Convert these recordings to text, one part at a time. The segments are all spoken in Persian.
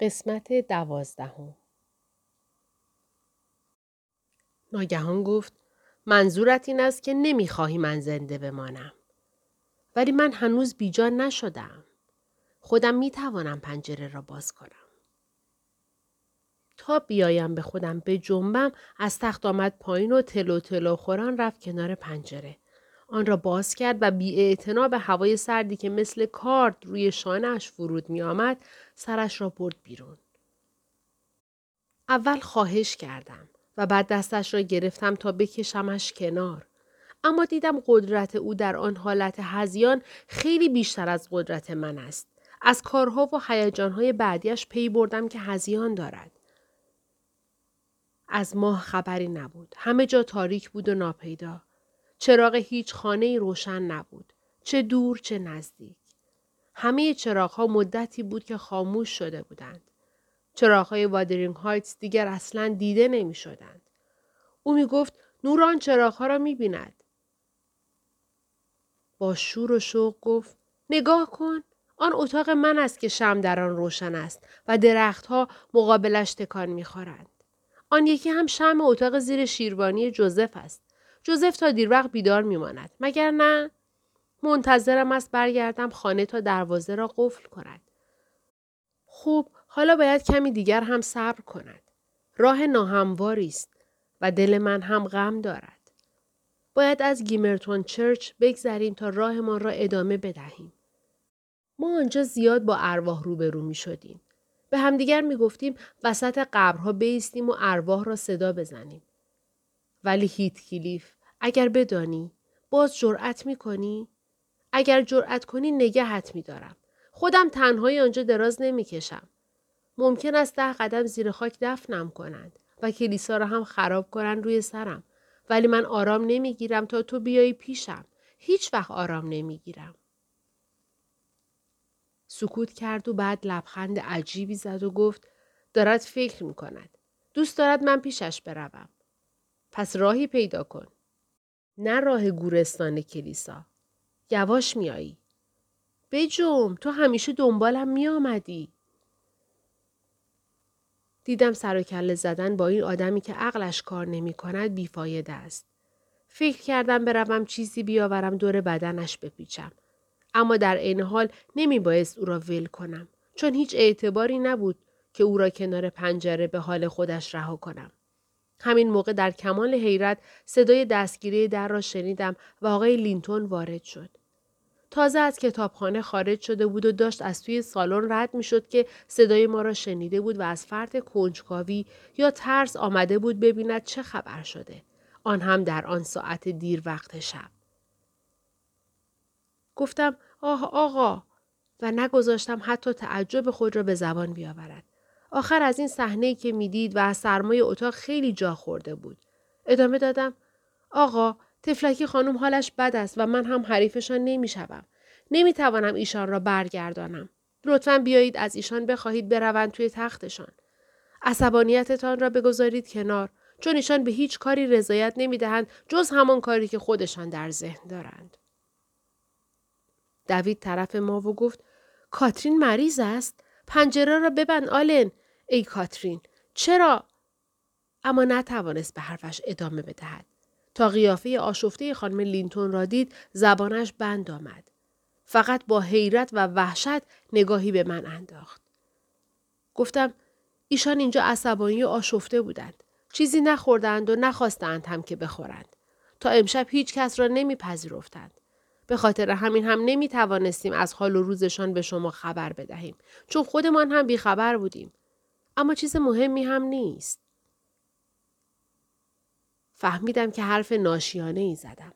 قسمت دوازدهم ناگهان گفت منظورت این است که نمی‌خواهی من زنده بمانم. ولی من هنوز بیجان نشدم. خودم می‌توانم پنجره را باز کنم. تا بیایم به خودم به جنبم از تخت آمد پایین و تلو تلو خوران رفت کنار پنجره. آن را باز کرد و بی به هوای سردی که مثل کارد روی شانهش فرود می آمد سرش را برد بیرون. اول خواهش کردم و بعد دستش را گرفتم تا بکشمش کنار. اما دیدم قدرت او در آن حالت هزیان خیلی بیشتر از قدرت من است. از کارها و هیجانهای بعدیش پی بردم که هزیان دارد. از ماه خبری نبود. همه جا تاریک بود و ناپیدا. چراغ هیچ خانه روشن نبود. چه دور چه نزدیک. همه چراغها مدتی بود که خاموش شده بودند. چراغهای وادرینگ هایتس دیگر اصلا دیده نمی شدند. او می گفت نور آن چراغها را می بیند. با شور و شوق گفت نگاه کن آن اتاق من است که شم در آن روشن است و درختها مقابلش تکان می‌خورند آن یکی هم شم اتاق زیر شیروانی جوزف است جوزف تا دیر وقت بیدار میماند. مگر نه؟ منتظرم است برگردم خانه تا دروازه را قفل کند. خوب حالا باید کمی دیگر هم صبر کند. راه ناهمواری است و دل من هم غم دارد. باید از گیمرتون چرچ بگذریم تا راهمان را ادامه بدهیم. ما آنجا زیاد با ارواح روبرو می شدیم. به همدیگر می گفتیم وسط قبرها بیستیم و ارواح را صدا بزنیم. ولی هیت کلیف اگر بدانی باز جرأت می کنی؟ اگر جرأت کنی نگهت می دارم. خودم تنهایی آنجا دراز نمی کشم. ممکن است ده قدم زیر خاک دفنم کنند و کلیسا را هم خراب کنند روی سرم. ولی من آرام نمی‌گیرم تا تو بیایی پیشم. هیچ وقت آرام نمی‌گیرم. سکوت کرد و بعد لبخند عجیبی زد و گفت دارد فکر می کند. دوست دارد من پیشش بروم. پس راهی پیدا کن. نه راه گورستان کلیسا. یواش میایی. بجم تو همیشه دنبالم می آمدی. دیدم سر و کله زدن با این آدمی که عقلش کار نمی کند بیفایده است. فکر کردم بروم چیزی بیاورم دور بدنش بپیچم. اما در عین حال نمی بایست او را ول کنم چون هیچ اعتباری نبود که او را کنار پنجره به حال خودش رها کنم. همین موقع در کمال حیرت صدای دستگیری در را شنیدم و آقای لینتون وارد شد. تازه از کتابخانه خارج شده بود و داشت از توی سالن رد می شد که صدای ما را شنیده بود و از فرط کنجکاوی یا ترس آمده بود ببیند چه خبر شده. آن هم در آن ساعت دیر وقت شب. گفتم آه آقا و نگذاشتم حتی تعجب خود را به زبان بیاورد. آخر از این صحنه که می‌دید و از سرمای اتاق خیلی جا خورده بود. ادامه دادم آقا تفلکی خانم حالش بد است و من هم حریفشان نمی‌شوم. نمی‌توانم ایشان را برگردانم. لطفا بیایید از ایشان بخواهید بروند توی تختشان. عصبانیتتان را بگذارید کنار چون ایشان به هیچ کاری رضایت نمی‌دهند جز همان کاری که خودشان در ذهن دارند. دوید طرف ما و گفت کاترین مریض است پنجره را ببند آلن ای کاترین چرا؟ اما نتوانست به حرفش ادامه بدهد. تا قیافه آشفته خانم لینتون را دید زبانش بند آمد. فقط با حیرت و وحشت نگاهی به من انداخت. گفتم ایشان اینجا عصبانی و آشفته بودند. چیزی نخوردند و نخواستند هم که بخورند. تا امشب هیچ کس را نمیپذیرفتند. به خاطر همین هم نمی توانستیم از حال و روزشان به شما خبر بدهیم. چون خودمان هم بیخبر بودیم. اما چیز مهمی هم نیست. فهمیدم که حرف ناشیانه ای زدم.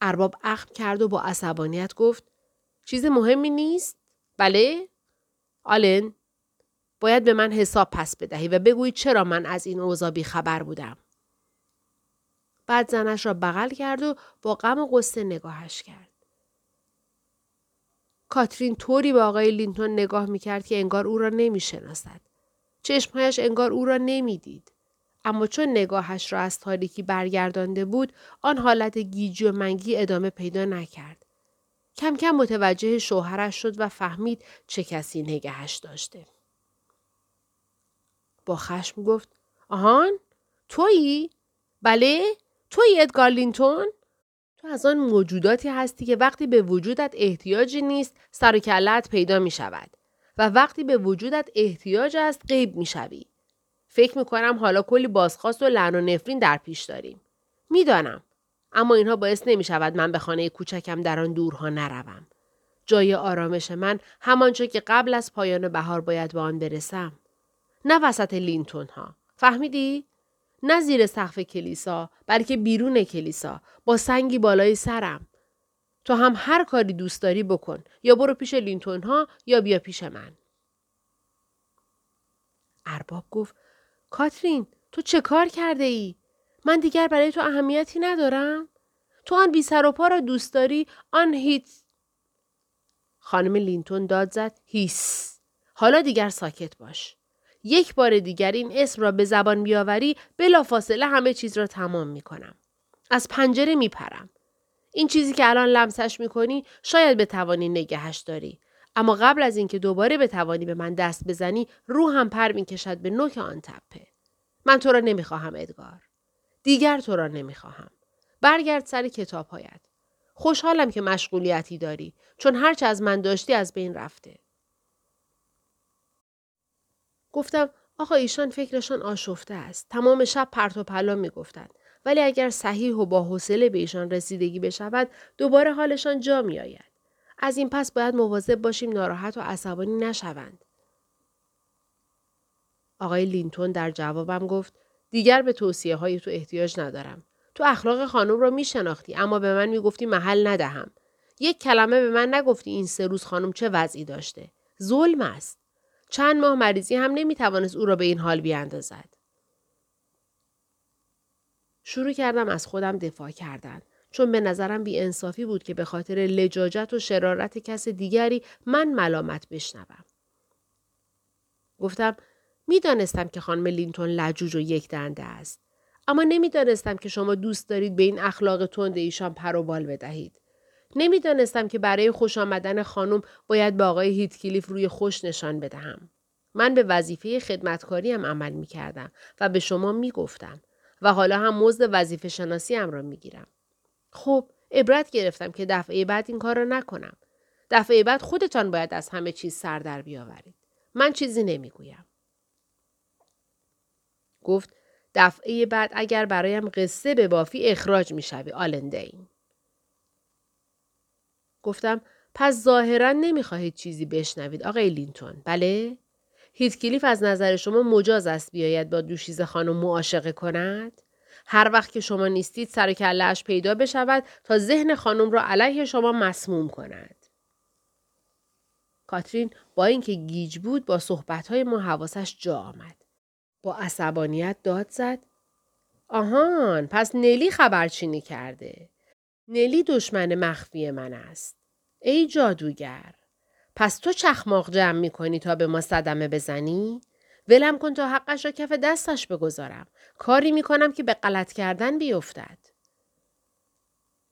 ارباب اخم کرد و با عصبانیت گفت چیز مهمی نیست؟ بله؟ آلن باید به من حساب پس بدهی و بگویی چرا من از این اوضاع خبر بودم. بعد زنش را بغل کرد و با غم و غصه نگاهش کرد. کاترین طوری به آقای لینتون نگاه می‌کرد که انگار او را نمی‌شناسد. چشمهایش انگار او را نمی‌دید. اما چون نگاهش را از تاریکی برگردانده بود آن حالت گیجی و منگی ادامه پیدا نکرد. کم کم متوجه شوهرش شد و فهمید چه کسی نگهش داشته. با خشم گفت آهان تویی؟ بله؟ تویی ادگار لینتون؟ تو از آن موجوداتی هستی که وقتی به وجودت احتیاجی نیست سر و پیدا می شود و وقتی به وجودت احتیاج است غیب می شوی. فکر می کنم حالا کلی بازخواست و لعن و نفرین در پیش داریم. می‌دانم اما اینها باعث نمی شود من به خانه کوچکم در آن دورها نروم. جای آرامش من همانچه که قبل از پایان بهار باید به آن برسم. نه وسط لینتون ها. فهمیدی؟ نه زیر سقف کلیسا بلکه بیرون کلیسا با سنگی بالای سرم. تو هم هر کاری دوست داری بکن یا برو پیش لینتون ها یا بیا پیش من. ارباب گفت کاترین تو چه کار کرده ای؟ من دیگر برای تو اهمیتی ندارم؟ تو آن بی سر و پا را دوست داری آن هیت خانم لینتون داد زد هیس حالا دیگر ساکت باش یک بار دیگر این اسم را به زبان بیاوری بلافاصله همه چیز را تمام می کنم. از پنجره می پرم. این چیزی که الان لمسش می کنی شاید بتوانی نگهش داری. اما قبل از اینکه دوباره بتوانی به من دست بزنی روحم پر می کشد به نوک آن تپه. من تو را نمی‌خواهم ادگار. دیگر تو را نمی‌خواهم. برگرد سر کتابهایت. خوشحالم که مشغولیتی داری چون هرچه از من داشتی از بین رفته. گفتم آقا ایشان فکرشان آشفته است. تمام شب پرت و پلا می‌گفتند. ولی اگر صحیح و با حوصله به ایشان رسیدگی بشود دوباره حالشان جا می آید. از این پس باید مواظب باشیم ناراحت و عصبانی نشوند. آقای لینتون در جوابم گفت دیگر به توصیه های تو احتیاج ندارم. تو اخلاق خانم را می شناختی اما به من می گفتی محل ندهم. یک کلمه به من نگفتی این سه روز خانم چه وضعی داشته. ظلم است. چند ماه مریضی هم نمی توانست او را به این حال بیاندازد. شروع کردم از خودم دفاع کردن. چون به نظرم بی انصافی بود که به خاطر لجاجت و شرارت کس دیگری من ملامت بشنوم. گفتم می‌دانستم که خانم لینتون لجوج و یک دنده است. اما نمی‌دانستم که شما دوست دارید به این اخلاق تند ایشان پر و بال بدهید. نمی‌دانستم که برای خوش آمدن خانم باید به آقای هیتکلیف روی خوش نشان بدهم. من به وظیفه خدمتکاری هم عمل می کردم و به شما می گفتم و حالا هم مزد وظیفه شناسی هم را می گیرم. خب عبرت گرفتم که دفعه بعد این کار را نکنم. دفعه بعد خودتان باید از همه چیز سر در بیاورید. من چیزی نمی‌گویم. گفت دفعه بعد اگر برایم قصه به بافی اخراج می شوی آلندین. گفتم پس ظاهرا نمی‌خواهید چیزی بشنوید آقای لینتون بله؟ هیتکلیف از نظر شما مجاز است بیاید با دوشیز خانم معاشقه کند؟ هر وقت که شما نیستید سر کلش پیدا بشود تا ذهن خانم را علیه شما مسموم کند. کاترین با اینکه گیج بود با صحبتهای ما حواسش جا آمد. با عصبانیت داد زد. آهان پس نلی خبرچینی کرده. نلی دشمن مخفی من است. ای جادوگر. پس تو چخماق جمع می کنی تا به ما صدمه بزنی؟ ولم کن تا حقش را کف دستش بگذارم. کاری می کنم که به غلط کردن بیفتد.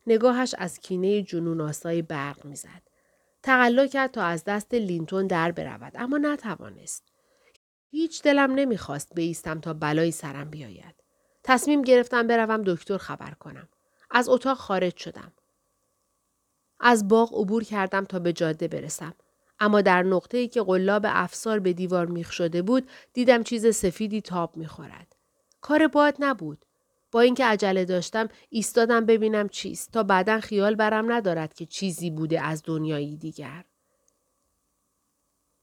نگاهش از کینه جنون آسایی برق می‌زد. تقلا کرد تا از دست لینتون در برود اما نتوانست. هیچ دلم نمی‌خواست بیستم تا بلایی سرم بیاید. تصمیم گرفتم بروم دکتر خبر کنم. از اتاق خارج شدم. از باغ عبور کردم تا به جاده برسم. اما در نقطه ای که قلاب افسار به دیوار میخ شده بود دیدم چیز سفیدی تاب می‌خورد. کار باد نبود. با اینکه عجله داشتم ایستادم ببینم چیست تا بعدا خیال برم ندارد که چیزی بوده از دنیایی دیگر.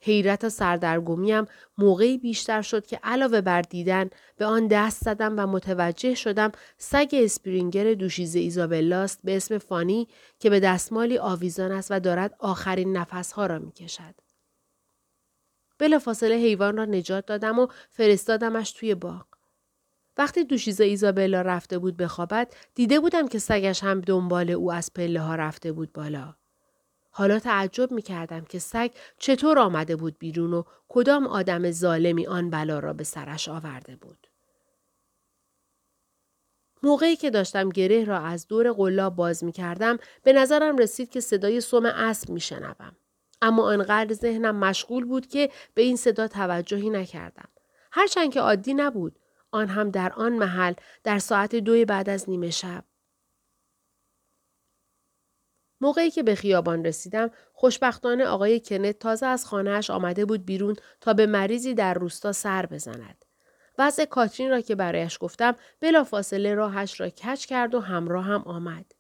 حیرت و سردرگمیم موقعی بیشتر شد که علاوه بر دیدن به آن دست زدم و متوجه شدم سگ اسپرینگر دوشیزه ایزابلاست به اسم فانی که به دستمالی آویزان است و دارد آخرین نفسها را می کشد. فاصله حیوان را نجات دادم و فرستادمش توی باغ. وقتی دوشیزه ایزابلا رفته بود بخوابد دیده بودم که سگش هم دنبال او از پله ها رفته بود بالا. حالا تعجب می کردم که سگ چطور آمده بود بیرون و کدام آدم ظالمی آن بلا را به سرش آورده بود. موقعی که داشتم گره را از دور قلاب باز می کردم به نظرم رسید که صدای سوم اسب می شنوم. اما آنقدر ذهنم مشغول بود که به این صدا توجهی نکردم. هرچند که عادی نبود. آن هم در آن محل در ساعت دوی بعد از نیمه شب. موقعی که به خیابان رسیدم خوشبختانه آقای کنت تازه از خانهاش آمده بود بیرون تا به مریضی در روستا سر بزند. وضع کاترین را که برایش گفتم بلافاصله راهش را کچ کرد و همراه هم آمد.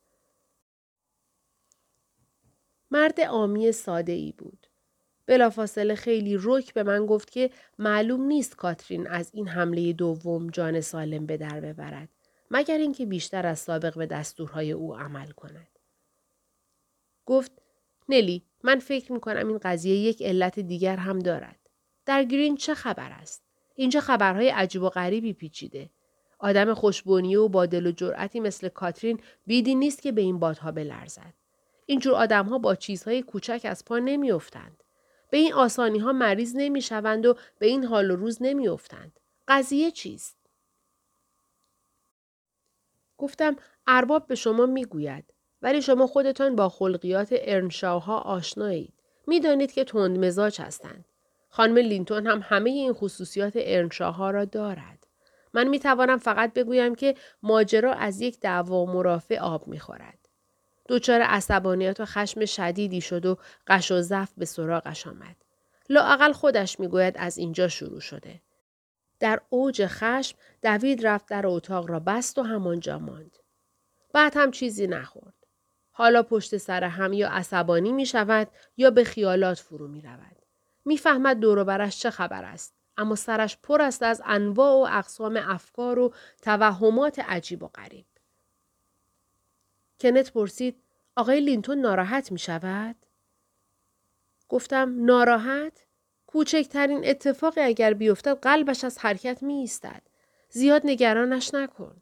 مرد آمی ساده ای بود. بلافاصله خیلی رک به من گفت که معلوم نیست کاترین از این حمله دوم جان سالم به در ببرد مگر اینکه بیشتر از سابق به دستورهای او عمل کند. گفت نلی من فکر می کنم این قضیه یک علت دیگر هم دارد. در گرین چه خبر است؟ اینجا خبرهای عجیب و غریبی پیچیده. آدم خوشبونی و با دل و جرأتی مثل کاترین بیدی نیست که به این بادها بلرزد. اینجور آدمها با چیزهای کوچک از پا نمیافتند. به این آسانی ها مریض نمی‌شوند و به این حال و روز نمیافتند. قضیه چیست؟ گفتم ارباب به شما می‌گوید ولی شما خودتان با خلقیات ارنشاوها آشنایید. می‌دانید که تند مزاج هستند. خانم لینتون هم همه این خصوصیات ارنشاها را دارد. من می توانم فقط بگویم که ماجرا از یک دعوا مرافع آب می خورد. دچار عصبانیت و خشم شدیدی شد و قش و ضعف به سراغش آمد. لااقل خودش می‌گوید از اینجا شروع شده. در اوج خشم دوید رفت در اتاق را بست و همانجا ماند. بعد هم چیزی نخورد. حالا پشت سر هم یا عصبانی می شود یا به خیالات فرو می رود. می‌فهمد دوروبرش چه خبر است. اما سرش پر است از انواع و اقسام افکار و توهمات عجیب و غریب. کنت پرسید آقای لینتون ناراحت می شود؟ گفتم ناراحت؟ کوچکترین اتفاقی اگر بیفتد قلبش از حرکت می ایستد. زیاد نگرانش نکن.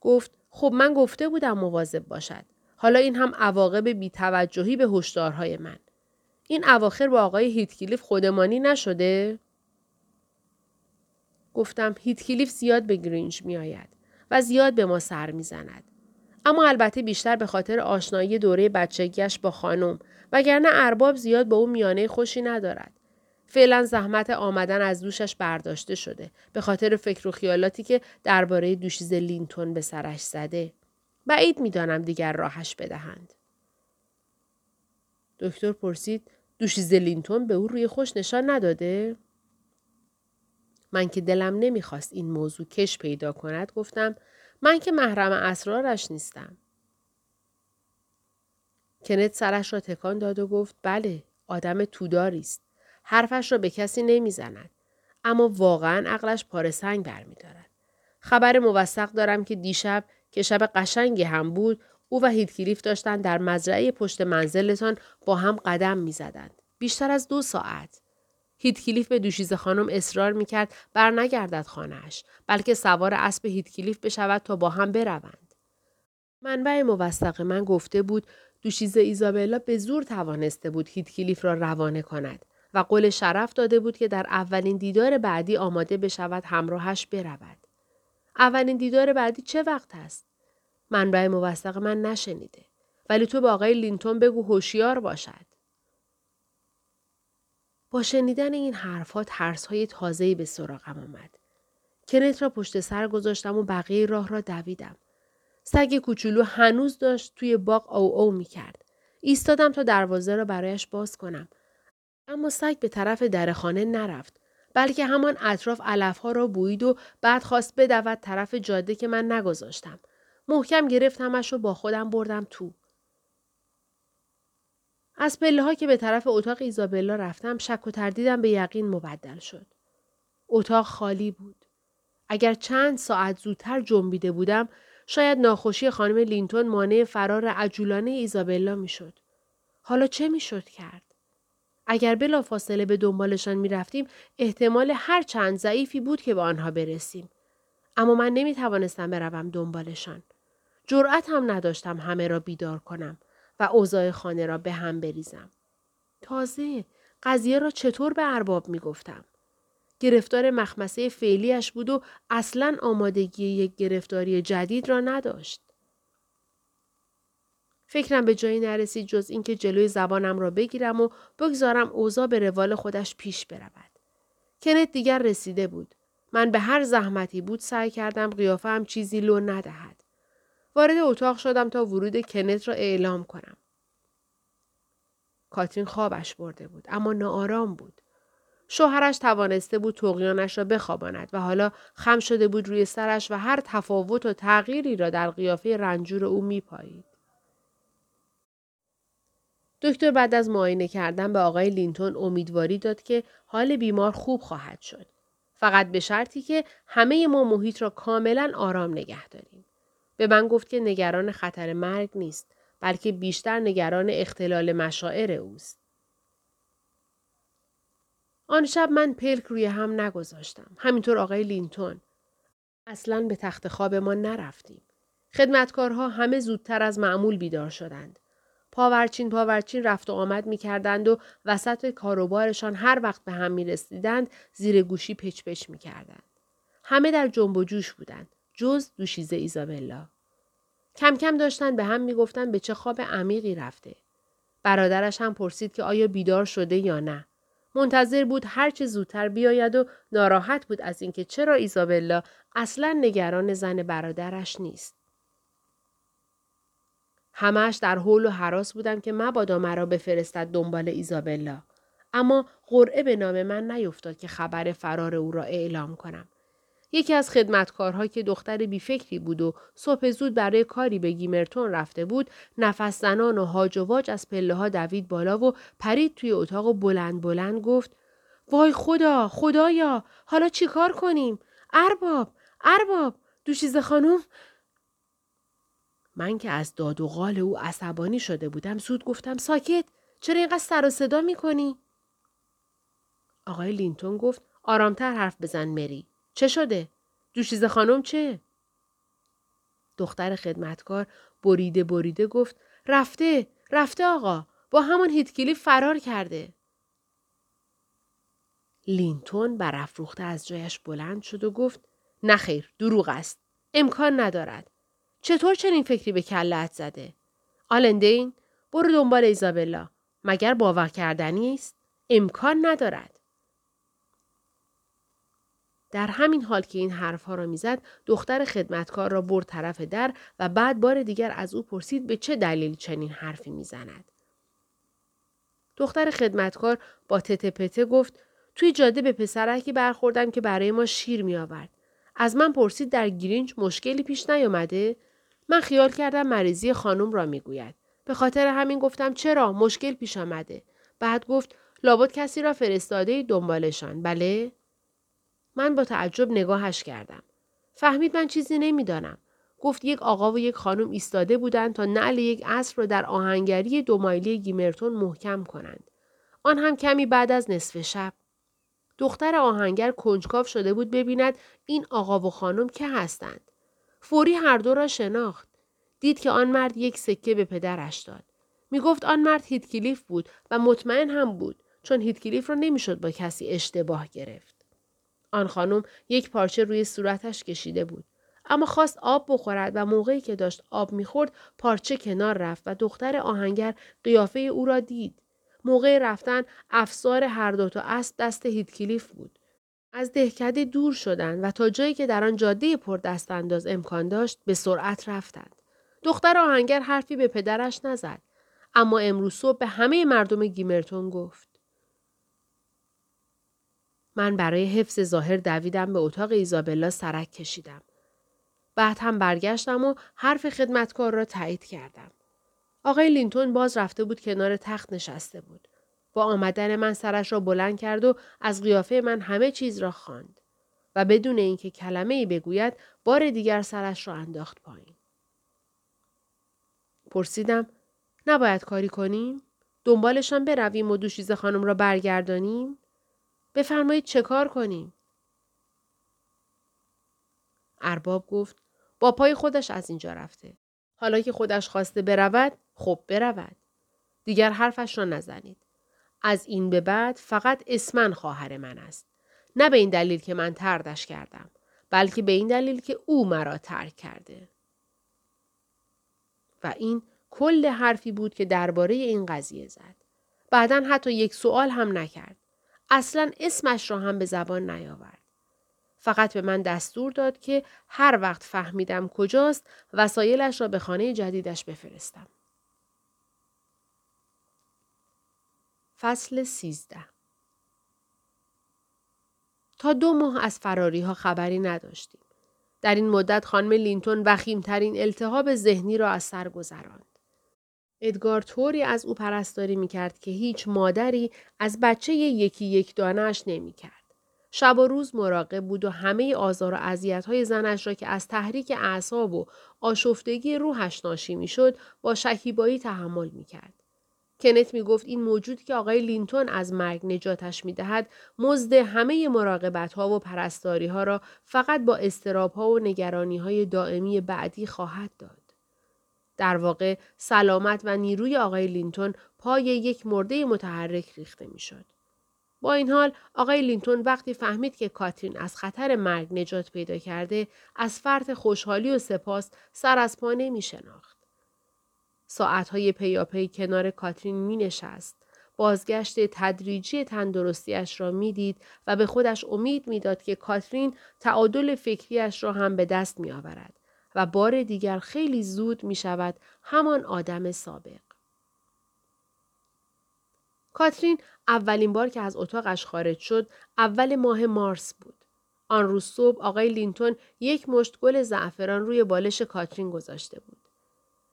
گفت خب من گفته بودم مواظب باشد. حالا این هم عواقب بیتوجهی به هشدارهای من. این اواخر با آقای هیتکلیف خودمانی نشده؟ گفتم هیتکلیف زیاد به گرینج می آید و زیاد به ما سر می زند. اما البته بیشتر به خاطر آشنایی دوره بچگیش با خانم وگرنه ارباب زیاد با او میانه خوشی ندارد. فعلا زحمت آمدن از دوشش برداشته شده به خاطر فکر و خیالاتی که درباره دوشیز لینتون به سرش زده. بعید می‌دانم دیگر راهش بدهند. دکتر پرسید دوشیز لینتون به او روی خوش نشان نداده؟ من که دلم نمی‌خواست این موضوع کش پیدا کند گفتم من که محرم اسرارش نیستم. کنت سرش را تکان داد و گفت بله آدم توداری است. حرفش را به کسی نمی‌زند. اما واقعا عقلش پاره سنگ برمیدارد. خبر موثق دارم که دیشب که شب قشنگی هم بود او و هیدکلیف داشتند در مزرعه پشت منزلتان با هم قدم می‌زدند. بیشتر از دو ساعت. هیتکلیف به دوشیزه خانم اصرار می‌کرد بر نگردد خانهاش بلکه سوار اسب هیتکلیف بشود تا با هم بروند. منبع موثق من گفته بود دوشیزه ایزابلا به زور توانسته بود هیتکلیف را روانه کند و قول شرف داده بود که در اولین دیدار بعدی آماده بشود همراهش برود. اولین دیدار بعدی چه وقت است؟ منبع موثق من نشنیده. ولی تو با آقای لینتون بگو هوشیار باشد. با شنیدن این حرفها ترس های تازه‌ای به سراغم آمد. کنت را پشت سر گذاشتم و بقیه راه را دویدم. سگ کوچولو هنوز داشت توی باغ او او می کرد. ایستادم تا دروازه را برایش باز کنم. اما سگ به طرف در خانه نرفت. بلکه همان اطراف علفها را بوید و بعد خواست بدود طرف جاده که من نگذاشتم. محکم گرفتمش و با خودم بردم تو. از پله ها که به طرف اتاق ایزابلا رفتم شک و تردیدم به یقین مبدل شد. اتاق خالی بود. اگر چند ساعت زودتر جنبیده بودم شاید ناخوشی خانم لینتون مانع فرار عجولانه ایزابلا می‌شد. حالا چه می‌شد کرد؟ اگر بلا فاصله به دنبالشان می رفتیم احتمال هر چند ضعیفی بود که به آنها برسیم. اما من نمی توانستم بروم دنبالشان. جرأت هم نداشتم همه را بیدار کنم. و اوضاع خانه را به هم بریزم. تازه قضیه را چطور به ارباب می گفتم؟ گرفتار مخمسه فعلیش بود و اصلا آمادگی یک گرفتاری جدید را نداشت. فکرم به جایی نرسید جز اینکه جلوی زبانم را بگیرم و بگذارم اوضاع به روال خودش پیش برود. کنت دیگر رسیده بود. من به هر زحمتی بود سعی کردم قیافه هم چیزی لو ندهد. وارد اتاق شدم تا ورود کنت را اعلام کنم. کاترین خوابش برده بود اما ناآرام بود. شوهرش توانسته بود تقیانش را بخواباند و حالا خم شده بود روی سرش و هر تفاوت و تغییری را در قیافه رنجور او میپایید. دکتر بعد از معاینه کردن به آقای لینتون امیدواری داد که حال بیمار خوب خواهد شد. فقط به شرطی که همه ما محیط را کاملا آرام نگه داریم. به من گفت که نگران خطر مرگ نیست بلکه بیشتر نگران اختلال مشاعر اوست. آن شب من پلک روی هم نگذاشتم. همینطور آقای لینتون. اصلا به تخت خواب ما نرفتیم. خدمتکارها همه زودتر از معمول بیدار شدند. پاورچین پاورچین رفت و آمد می کردند و وسط کاروبارشان هر وقت به هم می رسیدند زیر گوشی پچ پچ می کردند. همه در جنب و جوش بودند. جز دوشیزه ایزابلا. کم کم داشتن به هم می‌گفتن به چه خواب عمیقی رفته. برادرش هم پرسید که آیا بیدار شده یا نه. منتظر بود هرچه زودتر بیاید و ناراحت بود از اینکه چرا ایزابلا اصلا نگران زن برادرش نیست. همش در حول و حراس بودم که مبادا مرا بفرستد دنبال ایزابلا. اما قرعه به نام من نیفتاد که خبر فرار او را اعلام کنم. یکی از خدمتکارها که دختر بیفکری بود و صبح زود برای کاری به گیمرتون رفته بود نفس زنان و هاج و واج از پله ها دوید بالا و پرید توی اتاق و بلند بلند گفت وای خدا خدایا حالا چی کار کنیم ارباب ارباب دوشیزه خانم من که از داد و غال او عصبانی شده بودم زود گفتم ساکت چرا اینقدر سر و صدا می‌کنی آقای لینتون گفت آرامتر حرف بزن مری چه شده؟ دوشیزه خانم چه؟ دختر خدمتکار بریده بریده گفت رفته رفته آقا با همون هیتکیلی فرار کرده. لینتون برافروخته از جایش بلند شد و گفت نخیر دروغ است. امکان ندارد. چطور چنین فکری به کلت زده؟ آلندین برو دنبال ایزابلا. مگر باور کردنی است؟ امکان ندارد. در همین حال که این حرفها را می‌زد دختر خدمتکار را برد طرف در و بعد بار دیگر از او پرسید به چه دلیل چنین حرفی می‌زند دختر خدمتکار با تته پته گفت توی جاده به پسرکی برخوردم که برای ما شیر می آورد. از من پرسید در گرینج مشکلی پیش نیامده؟ من خیال کردم مریضی خانم را می‌گوید. به خاطر همین گفتم چرا مشکل پیش آمده. بعد گفت لابد کسی را فرستاده دنبالشان بله؟ من با تعجب نگاهش کردم. فهمید من چیزی نمی‌دانم. گفت یک آقا و یک خانم ایستاده بودند تا نعل یک اسب را در آهنگری دو مایلی گیمرتون محکم کنند. آن هم کمی بعد از نصف شب. دختر آهنگر کنجکاو شده بود ببیند این آقا و خانم که هستند. فوری هر دو را شناخت. دید که آن مرد یک سکه به پدرش داد. می گفت آن مرد هیتکلیف بود و مطمئن هم بود چون هیتکلیف را نمی‌شد با کسی اشتباه گرفت. آن خانم یک پارچه روی صورتش کشیده بود. اما خواست آب بخورد و موقعی که داشت آب می‌خورد پارچه کنار رفت و دختر آهنگر قیافه او را دید. موقع رفتن افسار هر دو تا اسب دست هیتکلیف بود. از دهکده دور شدند و تا جایی که در آن جاده پر دست انداز امکان داشت به سرعت رفتند. دختر آهنگر حرفی به پدرش نزد. اما امروز صبح به همه مردم گیمرتون گفت. من برای حفظ ظاهر دویدم به اتاق ایزابلا سرک کشیدم. بعد هم برگشتم و حرف خدمتکار را تایید کردم. آقای لینتون باز رفته بود کنار تخت نشسته بود. با آمدن من سرش را بلند کرد و از قیافه من همه چیز را خواند و بدون اینکه کلمه ای بگوید بار دیگر سرش را انداخت پایین. پرسیدم نباید کاری کنیم؟ دنبالشان برویم و دوشیزه خانم را برگردانیم؟ بفرمایید چه کار کنیم؟ ارباب گفت با پای خودش از اینجا رفته. حالا که خودش خواسته برود خب برود. دیگر حرفش را نزنید. از این به بعد فقط اسمن خواهر من است. نه به این دلیل که من تردش کردم بلکه به این دلیل که او مرا ترک کرده. و این کل حرفی بود که درباره این قضیه زد. بعدا حتی یک سوال هم نکرد. اصلا اسمش را هم به زبان نیاورد. فقط به من دستور داد که هر وقت فهمیدم کجاست وسایلش را به خانه جدیدش بفرستم. فصل سیزده تا دو ماه از فراری ها خبری نداشتیم. در این مدت خانم لینتون وخیمترین التهاب ذهنی را از سر گذراند. ادگار طوری از او پرستاری می کرد که هیچ مادری از بچه یکی یک دانش نمی کرد. شب و روز مراقب بود و همه آزار و های زنش را که از تحریک اعصاب و آشفتگی روحش ناشی می‌شد با شکیبایی تحمل می‌کرد کنت می گفت این موجود که آقای لینتون از مرگ نجاتش می دهد مزد همه مراقبت ها و پرستاری ها را فقط با استراب ها و نگرانی های دائمی بعدی خواهد داد. در واقع سلامت و نیروی آقای لینتون پای یک مرده متحرک ریخته می شد. با این حال آقای لینتون وقتی فهمید که کاترین از خطر مرگ نجات پیدا کرده از فرط خوشحالی و سپاس سر از پا نمی شناخت. ساعتهای پیاپی کنار کاترین می نشست. بازگشت تدریجی تندرستیش را می‌دید و به خودش امید می‌داد که کاترین تعادل فکریش را هم به دست می آورد و بار دیگر خیلی زود می شود همان آدم سابق. کاترین اولین بار که از اتاقش خارج شد اول ماه مارس بود. آن روز صبح آقای لینتون یک مشت گل زعفران روی بالش کاترین گذاشته بود.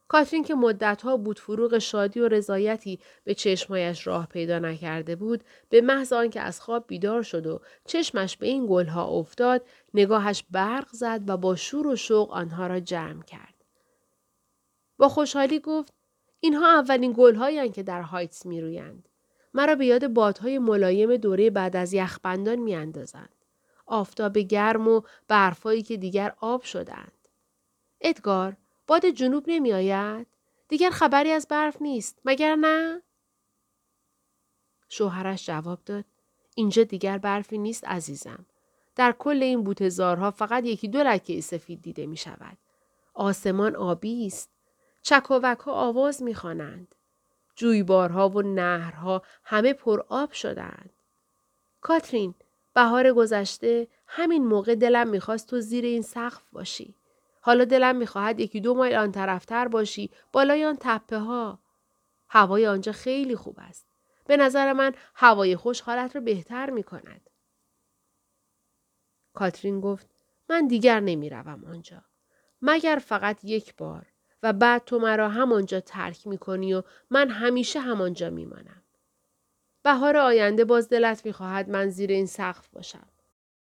کاترین که مدتها بود فروغ شادی و رضایتی به چشمهایش راه پیدا نکرده بود به محض آنکه از خواب بیدار شد و چشمش به این گلها افتاد نگاهش برق زد و با شور و شوق آنها را جمع کرد. با خوشحالی گفت اینها اولین گلهایی که در هایتس میرویند. مرا به یاد بادهای ملایم دوره بعد از یخبندان میاندازند. آفتاب گرم و برفایی که دیگر آب شدند ادگار باد جنوب نمی آید؟ دیگر خبری از برف نیست مگر نه؟ شوهرش جواب داد اینجا دیگر برفی نیست عزیزم. در کل این بوتزارها فقط یکی دو لکه سفید دیده می شود. آسمان آبی است. چکاوک ها آواز می خوانند. جویبارها و نهرها همه پر آب شدند. کاترین، بهار گذشته همین موقع دلم می‌خواست تو زیر این سقف باشی. حالا دلم می‌خواهد یکی دو مایل آن طرفتر باشی بالای آن تپه ها. هوای آنجا خیلی خوب است. به نظر من هوای خوش حالت را بهتر می کند. کاترین گفت من دیگر نمی روم آنجا. مگر فقط یک بار و بعد تو مرا همانجا ترک می کنی و من همیشه همانجا می مانم. بهار آینده باز دلت می خواهد من زیر این سقف باشم.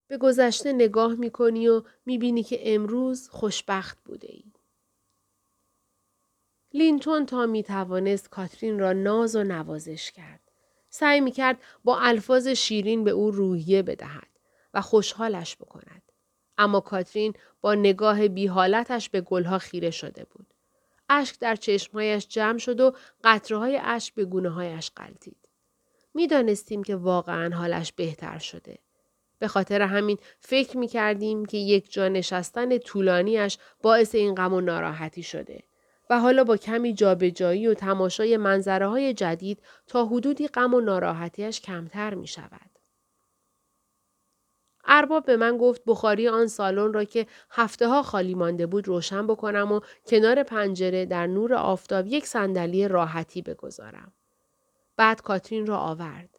به گذشته نگاه می کنی و می بینی که امروز خوشبخت بوده ای. لینتون تا می توانست کاترین را ناز و نوازش کرد. سعی می کرد با الفاظ شیرین به او روحیه بدهد و خوشحالش بکند. اما کاترین با نگاه بیحالتش به گلها خیره شده بود. اشک در چشمهایش جمع شد و قطره های اشک به گونه هایش قلتید. می دانستیم که واقعا حالش بهتر شده. به خاطر همین فکر می کردیم که یک جا نشستن طولانیش باعث این غم و ناراحتی شده. و حالا با کمی جابجایی و تماشای منظره های جدید تا حدودی غم و ناراحتیش کمتر می شود. ارباب به من گفت بخاری آن سالن را که هفته ها خالی مانده بود روشن بکنم و کنار پنجره در نور آفتاب یک صندلی راحتی بگذارم. بعد کاترین را آورد.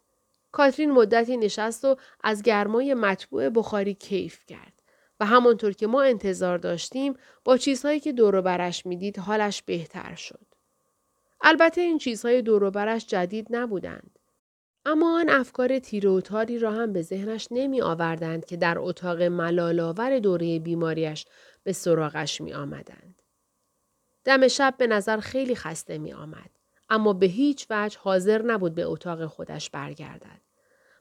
کاترین مدتی نشست و از گرمای مطبوع بخاری کیف کرد. و همانطور که ما انتظار داشتیم با چیزهایی که دور برش می‌دید حالش بهتر شد. البته این چیزهای دور برش جدید نبودند. اما آن افکار تیروتاری را هم به ذهنش نمی آوردند که در اتاق ملالاور دوره بیماریش به سراغش می آمدند. دم شب به نظر خیلی خسته می آمد. اما به هیچ وجه حاضر نبود به اتاق خودش برگردد.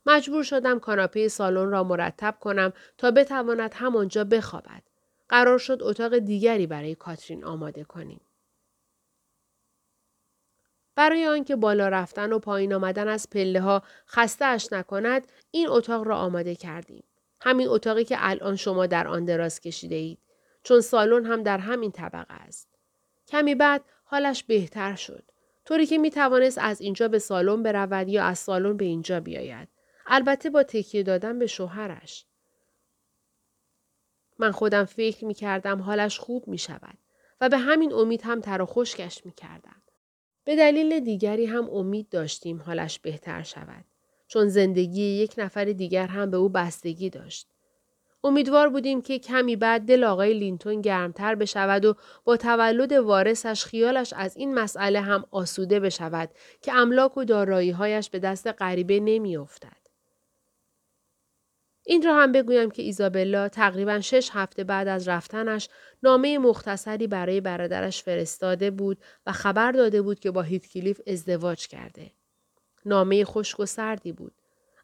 مجبور شدم کاناپه سالن را مرتب کنم تا بتواند همانجا بخوابد. قرار شد اتاق دیگری برای کاترین آماده کنیم. برای آنکه بالا رفتن و پایین آمدن از پله ها خسته اش نکند این اتاق را آماده کردیم. همین اتاقی که الان شما در آن دراز کشیده اید. چون سالن هم در همین طبقه است. کمی بعد حالش بهتر شد. طوری که می توانست از اینجا به سالن برود یا از سالن به اینجا بیاید. البته با تکیه دادن به شوهرش. من خودم فکر می کردم حالش خوب می شود و به همین امید هم تر و خشکش می کردم. به دلیل دیگری هم امید داشتیم حالش بهتر شود. چون زندگی یک نفر دیگر هم به او بستگی داشت. امیدوار بودیم که کمی بعد دل آقای لینتون گرمتر بشود و با تولد وارثش خیالش از این مسئله هم آسوده بشود که املاک و داراییهایش به دست غریبه نمیافتد. این را هم بگویم که ایزابلا تقریبا شش هفته بعد از رفتنش نامه مختصری برای برادرش فرستاده بود و خبر داده بود که با هیتکلیف ازدواج کرده. نامه خشک و سردی بود.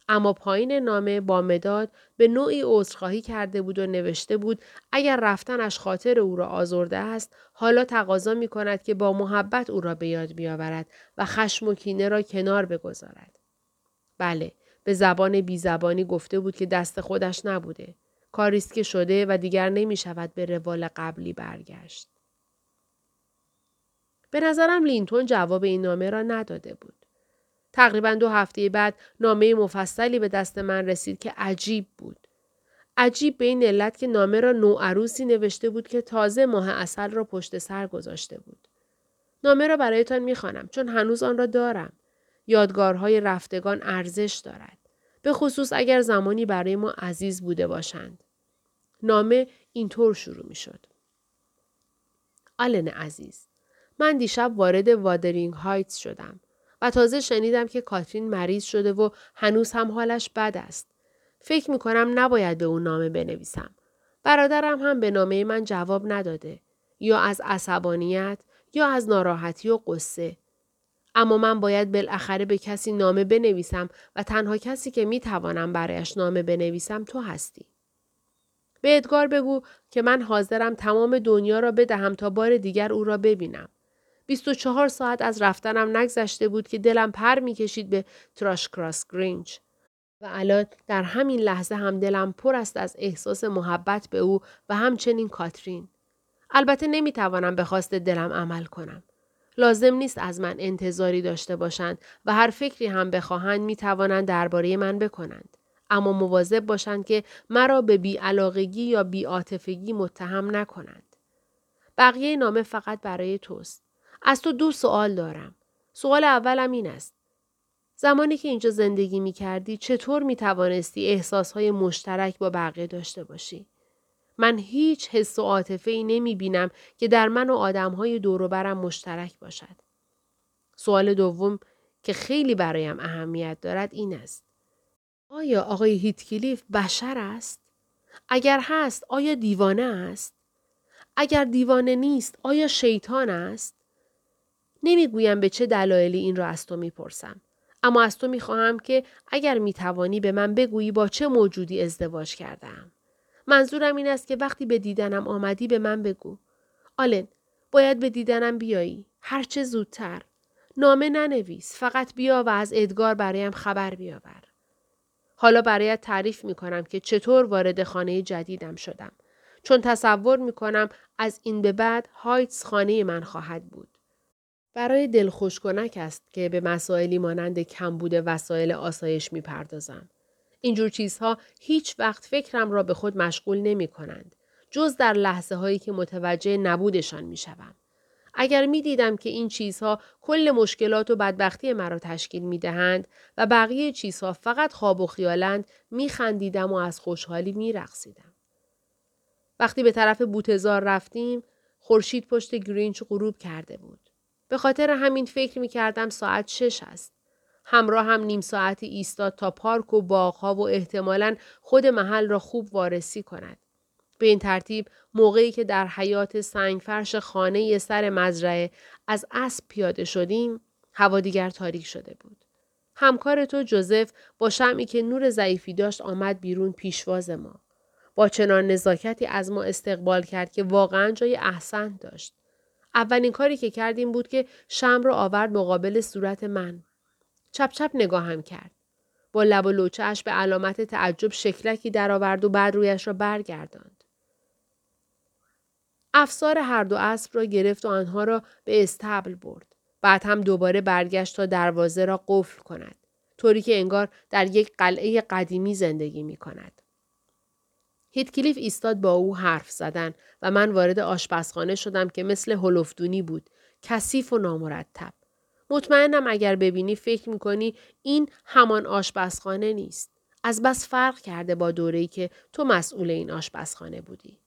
اما پایین نامه با مداد به نوعی عذرخواهی کرده بود و نوشته بود اگر رفتنش خاطر او را آزرده است حالا تقاضا می کند که با محبت او را به یاد بیاورد و خشم و کینه را کنار بگذارد. بله به زبان بیزبانی گفته بود که دست خودش نبوده. کاریست که شده و دیگر نمی شود به روال قبلی برگشت. به نظرم لینتون جواب این نامه را نداده بود. تقریبا دو هفته بعد نامه مفصلی به دست من رسید که عجیب بود. عجیب به این علت که نامه را نوعروسی نوشته بود که تازه ماه اصل را پشت سر گذاشته بود. نامه را برایتان می‌خوانم چون هنوز آن را دارم. یادگارهای رفتگان ارزش دارد. به خصوص اگر زمانی برای ما عزیز بوده باشند. نامه اینطور شروع می شد. آلن عزیز من دیشب وارد وادرینگ هایتس شدم. و تازه شنیدم که کاترین مریض شده و هنوز هم حالش بد است. فکر می کنم نباید به اون نامه بنویسم. برادرم هم به نامه من جواب نداده. یا از عصبانیت یا از ناراحتی و قصه. اما من باید بالاخره به کسی نامه بنویسم و تنها کسی که می توانم برایش نامه بنویسم تو هستی. به ادگار بگو که من حاضرم تمام دنیا را بدهم تا بار دیگر او را ببینم. 24 ساعت از رفتنم نگذشته بود که دلم پر می‌کشید به تراش کراس گرینچ. و الان در همین لحظه هم دلم پر است از احساس محبت به او و همچنین کاترین. البته نمی‌توانم به خواست دلم عمل کنم. لازم نیست از من انتظاری داشته باشند و هر فکری هم بخواهند می توانند درباره من بکنند. اما مواظب باشند که مرا به بیعلاقگی یا بیعاطفگی متهم نکنند. بقیه نامه فقط برای توست. از تو دو سوال دارم. سوال اولم این است. زمانی که اینجا زندگی می کردی چطور می توانستی احساس های مشترک با بقیه داشته باشی؟ من هیچ حس و عاطفه ای نمی بینم که در من و آدم های برم مشترک باشد. سوال دوم که خیلی برایم اهمیت دارد این است. آیا آقای هیتکلیف بشر است؟ اگر هست آیا دیوانه است؟ اگر دیوانه نیست آیا شیطان است؟ نمی‌گویم به چه دلایلی این را از تو می‌پرسم. اما از تو می‌خواهم که اگر می‌توانی به من بگویی با چه موجودی ازدواج کردم. منظورم این است که وقتی به دیدنم آمدی به من بگو. آلن باید به دیدنم بیایی. هرچه زودتر. نامه ننویس. فقط بیا و از ادگار برایم خبر بیاور. حالا برایت تعریف می کنم که چطور وارد خانه جدیدم شدم. چون تصور می کنم از این به بعد هایتس خانه من خواهد بود. برای دلخوش کنک است که به مسائلی مانند کمبود وسایل آسایش می پردازم. اینجور چیزها هیچ وقت فکرم را به خود مشغول نمی کنند. جز در لحظه هایی که متوجه نبودشان می شوم. اگر می دیدم که این چیزها کل مشکلات و بدبختی مرا تشکیل می دهند و بقیه چیزها فقط خواب و خیالند می خندیدم و از خوشحالی می رقصیدم. وقتی به طرف بوتزار رفتیم خورشید پشت گرینچ غروب کرده بود. به خاطر همین فکر می کردم ساعت شش است. همراه هم نیم ساعتی ایستاد تا پارک و باغها و احتمالا خود محل را خوب وارسی کند. به این ترتیب موقعی که در حیات سنگفرش خانه سر مزرعه از اسب پیاده شدیم هوا دیگر تاریک شده بود. همکار تو جوزف با شمعی که نور ضعیفی داشت آمد بیرون پیشواز ما. با چنان نزاکتی از ما استقبال کرد که واقعا جای احسن داشت. اولین کاری که کردیم بود که شم را آورد مقابل صورت من. چپ چپ نگاهم کرد. با لب و لوچهش به علامت تعجب شکلکی درآورد و بعد رویش را برگرداند. افسار هر دو اسب را گرفت و آنها را به استبل برد. بعد هم دوباره برگشت تا دروازه را قفل کند. طوری که انگار در یک قلعه قدیمی زندگی می کند. هیتکلیف ایستاد با او حرف زدن و من وارد آشپزخانه شدم که مثل هلفدونی بود کثیف و نامرتب. مطمئنم اگر ببینی فکر می‌کنی این همان آشپزخانه نیست. از بس فرق کرده با دوره‌ای که تو مسئول این آشپزخانه بودی.